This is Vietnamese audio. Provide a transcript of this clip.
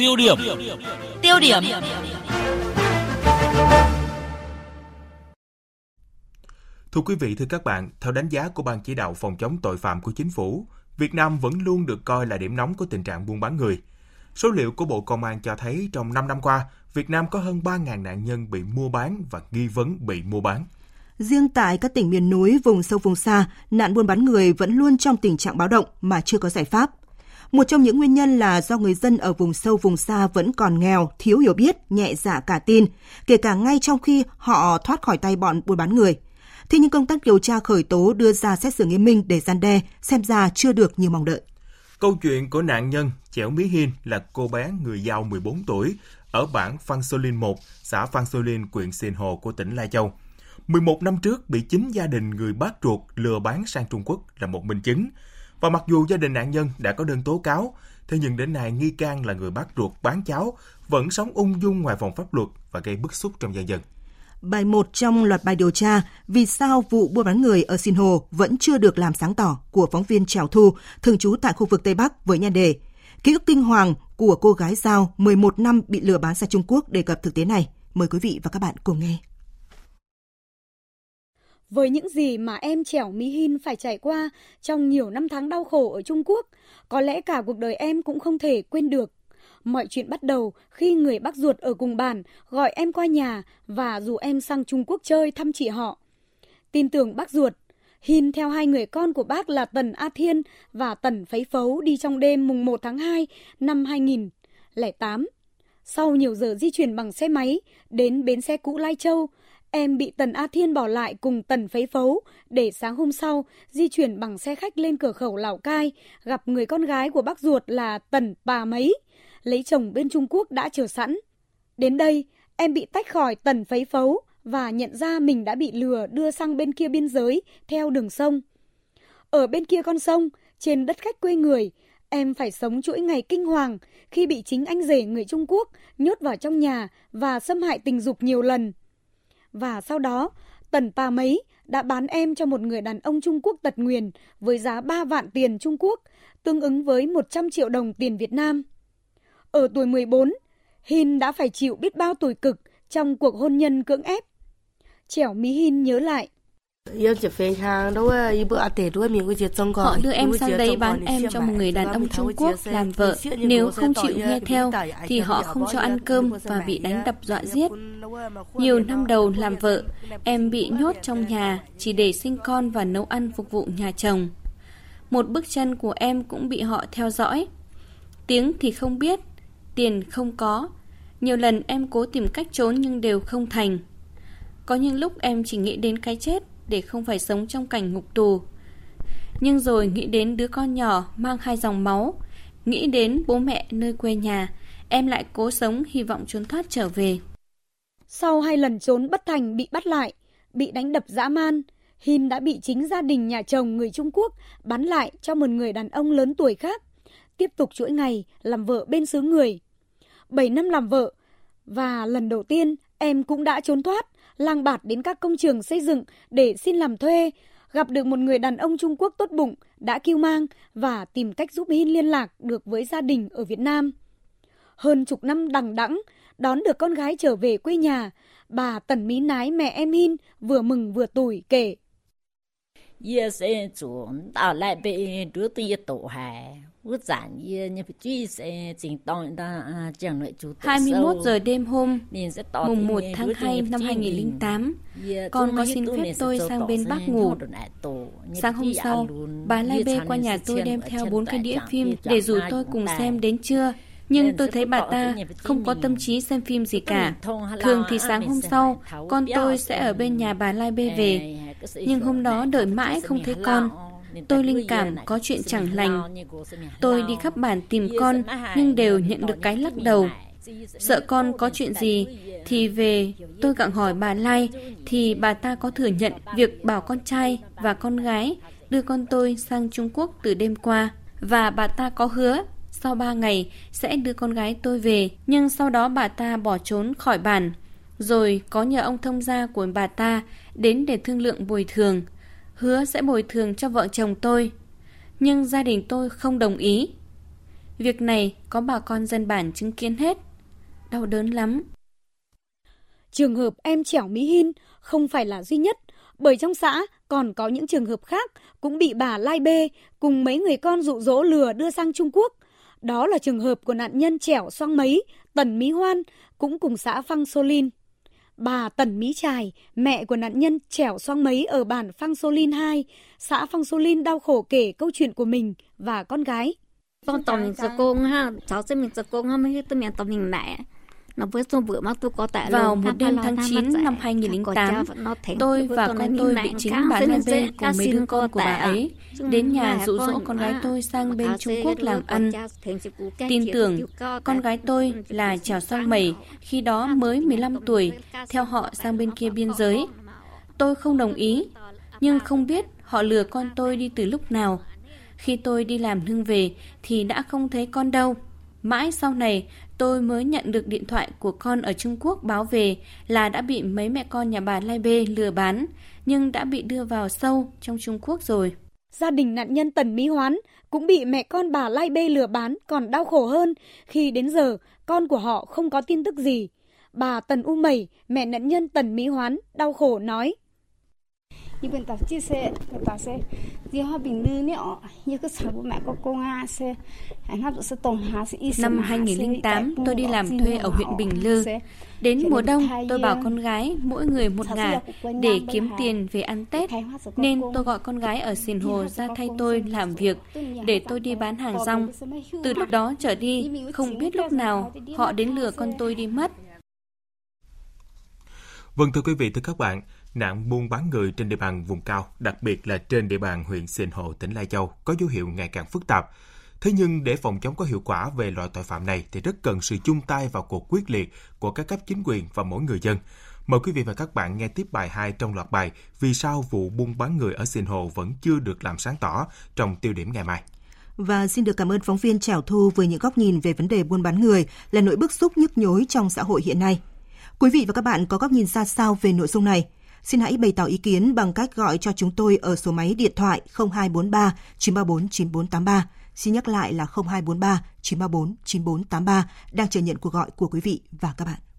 Tiêu điểm. Tiêu điểm. Thưa quý vị, thưa các bạn, theo đánh giá của Ban chỉ đạo phòng chống tội phạm của chính phủ, Việt Nam vẫn luôn được coi là điểm nóng của tình trạng buôn bán người. Số liệu của Bộ Công an cho thấy trong 5 năm qua, Việt Nam có hơn 3.000 nạn nhân bị mua bán và nghi vấn bị mua bán. Riêng tại các tỉnh miền núi, vùng sâu vùng xa, nạn buôn bán người vẫn luôn trong tình trạng báo động mà chưa có giải pháp. Một trong những nguyên nhân là do người dân ở vùng sâu vùng xa vẫn còn nghèo, thiếu hiểu biết, nhẹ dạ cả tin, kể cả ngay trong khi họ thoát khỏi tay bọn buôn bán người. Thế nhưng công tác điều tra khởi tố đưa ra xét xử nghiêm minh để gian đe, xem ra chưa được như mong đợi. Câu chuyện của nạn nhân Chẻo Mí Hiên là cô bé người Giao 14 tuổi ở bản Phan Solin 1, xã Phan Solin, huyện Sìn Hồ của tỉnh Lai Châu. 11 năm trước bị chính gia đình người bác ruột lừa bán sang Trung Quốc là một minh chứng. Và mặc dù gia đình nạn nhân đã có đơn tố cáo, thế nhưng đến nay nghi can là người bác ruột bán cháu vẫn sống ung dung ngoài vòng pháp luật và gây bức xúc trong nhân dân. Bài 1 trong loạt bài điều tra Vì sao vụ buôn bán người ở Sinh Hồ vẫn chưa được làm sáng tỏ của phóng viên Trào Thu, thường trú tại khu vực Tây Bắc với nhan đề Ký ức kinh hoàng của cô gái Giao 11 năm bị lừa bán sang Trung Quốc đề cập thực tế này. Mời quý vị và các bạn cùng nghe. Với những gì mà em Trẻo Mỹ Hin phải trải qua trong nhiều năm tháng đau khổ ở Trung Quốc, có lẽ cả cuộc đời em cũng không thể quên được. Mọi chuyện bắt đầu khi người bác ruột ở cùng bản gọi em qua nhà và rủ em sang Trung Quốc chơi thăm chị họ. Tin tưởng bác ruột, Hin theo hai người con của bác là Tần A Thiên và Tần Phấy Phấu đi trong đêm mùng 1 tháng 2 năm 2008. Sau nhiều giờ di chuyển bằng xe máy đến bến xe cũ Lai Châu, em bị Tần A Thiên bỏ lại cùng Tần Phấy Phấu để sáng hôm sau di chuyển bằng xe khách lên cửa khẩu Lào Cai, gặp người con gái của bác ruột là Tần Bà Mấy, lấy chồng bên Trung Quốc đã chờ sẵn. Đến đây, em bị tách khỏi Tần Phấy Phấu và nhận ra mình đã bị lừa đưa sang bên kia biên giới theo đường sông. Ở bên kia con sông, trên đất khách quê người, em phải sống chuỗi ngày kinh hoàng khi bị chính anh rể người Trung Quốc nhốt vào trong nhà và xâm hại tình dục nhiều lần. Và sau đó, Tần Pa Mấy đã bán em cho một người đàn ông Trung Quốc tật nguyền với giá 3 vạn tiền Trung Quốc, tương ứng với 100 triệu đồng tiền Việt Nam. Ở tuổi 14, Hin đã phải chịu biết bao tuổi cực trong cuộc hôn nhân cưỡng ép. Chẻo Mỹ Hin nhớ lại. Họ đưa em sang đây bán em cho một người đàn ông Trung Quốc làm vợ. Nếu không chịu nghe theo thì họ không cho ăn cơm và bị đánh đập dọa giết. Nhiều năm đầu làm vợ, em bị nhốt trong nhà chỉ để sinh con và nấu ăn phục vụ nhà chồng. Một bước chân của em cũng bị họ theo dõi. Tiếng thì không biết, tiền không có. Nhiều lần em cố tìm cách trốn nhưng đều không thành. Có những lúc em chỉ nghĩ đến cái chết để không phải sống trong cảnh ngục tù. Nhưng rồi nghĩ đến đứa con nhỏ mang hai dòng máu, nghĩ đến bố mẹ nơi quê nhà, em lại cố sống hy vọng trốn thoát trở về. Sau hai lần trốn bất thành bị bắt lại, bị đánh đập dã man, Hin đã bị chính gia đình nhà chồng người Trung Quốc bán lại cho một người đàn ông lớn tuổi khác, tiếp tục chuỗi ngày làm vợ bên xứ người. 7 năm làm vợ và lần đầu tiên em cũng đã trốn thoát, lang bạt đến các công trường xây dựng để xin làm thuê, gặp được một người đàn ông Trung Quốc tốt bụng đã kêu mang và tìm cách giúp Hin liên lạc được với gia đình ở Việt Nam. Hơn chục năm đằng đẵng đón được con gái trở về quê nhà, bà Tần Mỹ Nái mẹ em Hin vừa mừng vừa tủi kể. 也是做到来被多的一多还，我咱也你不注意是正当的啊，这样来就 21 giờ đêm hôm, mùng 1 tháng 2 năm 2008, con có xin phép tôi sang bên Bắc ngủ. Sáng hôm sau, bà Lai Bê qua nhà tôi đem theo bốn cái đĩa phim để rủ tôi cùng xem đến trưa. Nhưng tôi thấy bà ta không có tâm trí xem phim gì cả. Thường thì sáng hôm sau, con tôi sẽ ở bên nhà bà Lai Bê về. nhưng hôm đó đợi mãi không thấy con. Tôi linh cảm có chuyện chẳng lành. Tôi đi khắp bản tìm con nhưng đều nhận được cái lắc đầu. Sợ con có chuyện gì thì về tôi gặng hỏi bà Lai thì bà ta có thừa nhận việc bảo con trai và con gái đưa con tôi sang Trung Quốc từ đêm qua và bà ta có hứa sau 3 ngày sẽ đưa con gái tôi về, nhưng sau đó bà ta bỏ trốn khỏi bản. Rồi có nhờ ông thông gia của bà ta đến để thương lượng bồi thường, hứa sẽ bồi thường cho vợ chồng tôi. Nhưng gia đình tôi không đồng ý. Việc này có bà con dân bản chứng kiến hết. Đau đớn lắm. Trường hợp em Trẻo Mỹ Hin không phải là duy nhất, bởi trong xã còn có những trường hợp khác cũng bị bà Lai Bê cùng mấy người con dụ dỗ lừa đưa sang Trung Quốc. Đó là trường hợp của nạn nhân Trẻo Xoang Mấy, Tần Mỹ Hoan, cũng cùng xã Phăng Solin. Bà Tần Mỹ Trài, mẹ của nạn nhân Trẻo Xoang Mấy ở bản Phăng Solin 2, xã Phăng Solin đau khổ kể câu chuyện của mình và con gái. Con tỏ mình cho cô ha, cháu sẽ mình cho cô ha, mới tôi mình tỏ mình mẹ. Vào một đêm tháng 9 năm 2008, tôi và con tôi bị chính bà Lan Bê cùng mấy đứa con của bà ấy đến nhà dụ dỗ con gái tôi sang bên Trung Quốc làm ăn. Tin tưởng con gái tôi là Chào Sang Mẩy, khi đó mới 15 tuổi, theo họ sang bên kia biên giới. Tôi không đồng ý, nhưng không biết họ lừa con tôi đi từ lúc nào. Khi tôi đi làm lương về thì đã không thấy con đâu. Mãi sau này, tôi mới nhận được điện thoại của con ở Trung Quốc báo về là đã bị mấy mẹ con nhà bà Lai Bê lừa bán, nhưng đã bị đưa vào sâu trong Trung Quốc rồi. Gia đình nạn nhân Tần Mỹ Hoán cũng bị mẹ con bà Lai Bê lừa bán còn đau khổ hơn khi đến giờ con của họ không có tin tức gì. Bà Tần U Mẩy, mẹ nạn nhân Tần Mỹ Hoán, đau khổ nói như bên ta chia sẻ người ta sẽ đi hoa bình lư nè như cái sản bố mẹ có cô nga sẽ anh hấp sẽ tồn hà sẽ năm 2008 tôi đi làm thuê ở huyện Bình Lư. đến mùa đông tôi bảo con gái mỗi người một ngả để kiếm tiền về ăn Tết. nên tôi gọi con gái ở Sìn Hồ ra thay tôi làm việc để tôi đi bán hàng rong. từ lúc đó trở đi không biết lúc nào họ đến lừa con tôi đi mất. Vâng thưa quý vị, thưa các bạn, nạn buôn bán người trên địa bàn vùng cao, đặc biệt là trên địa bàn huyện Sìn Hồ, tỉnh Lai Châu, có dấu hiệu ngày càng phức tạp. Thế nhưng để phòng chống có hiệu quả về loại tội phạm này thì rất cần sự chung tay vào cuộc quyết liệt của các cấp chính quyền và mỗi người dân. Mời quý vị và các bạn nghe tiếp bài 2 trong loạt bài Vì sao vụ buôn bán người ở Sìn Hồ vẫn chưa được làm sáng tỏ trong tiêu điểm ngày mai. Và xin được cảm ơn phóng viên Trảo Thu với những góc nhìn về vấn đề buôn bán người là nỗi bức xúc nhức nhối trong xã hội hiện nay. Quý vị và các bạn có góc nhìn ra sao về nội dung này? Xin hãy bày tỏ ý kiến bằng cách gọi cho chúng tôi ở số máy điện thoại 0243 934 9483. Xin nhắc lại là 0243 934 9483 đang chờ nhận cuộc gọi của quý vị và các bạn.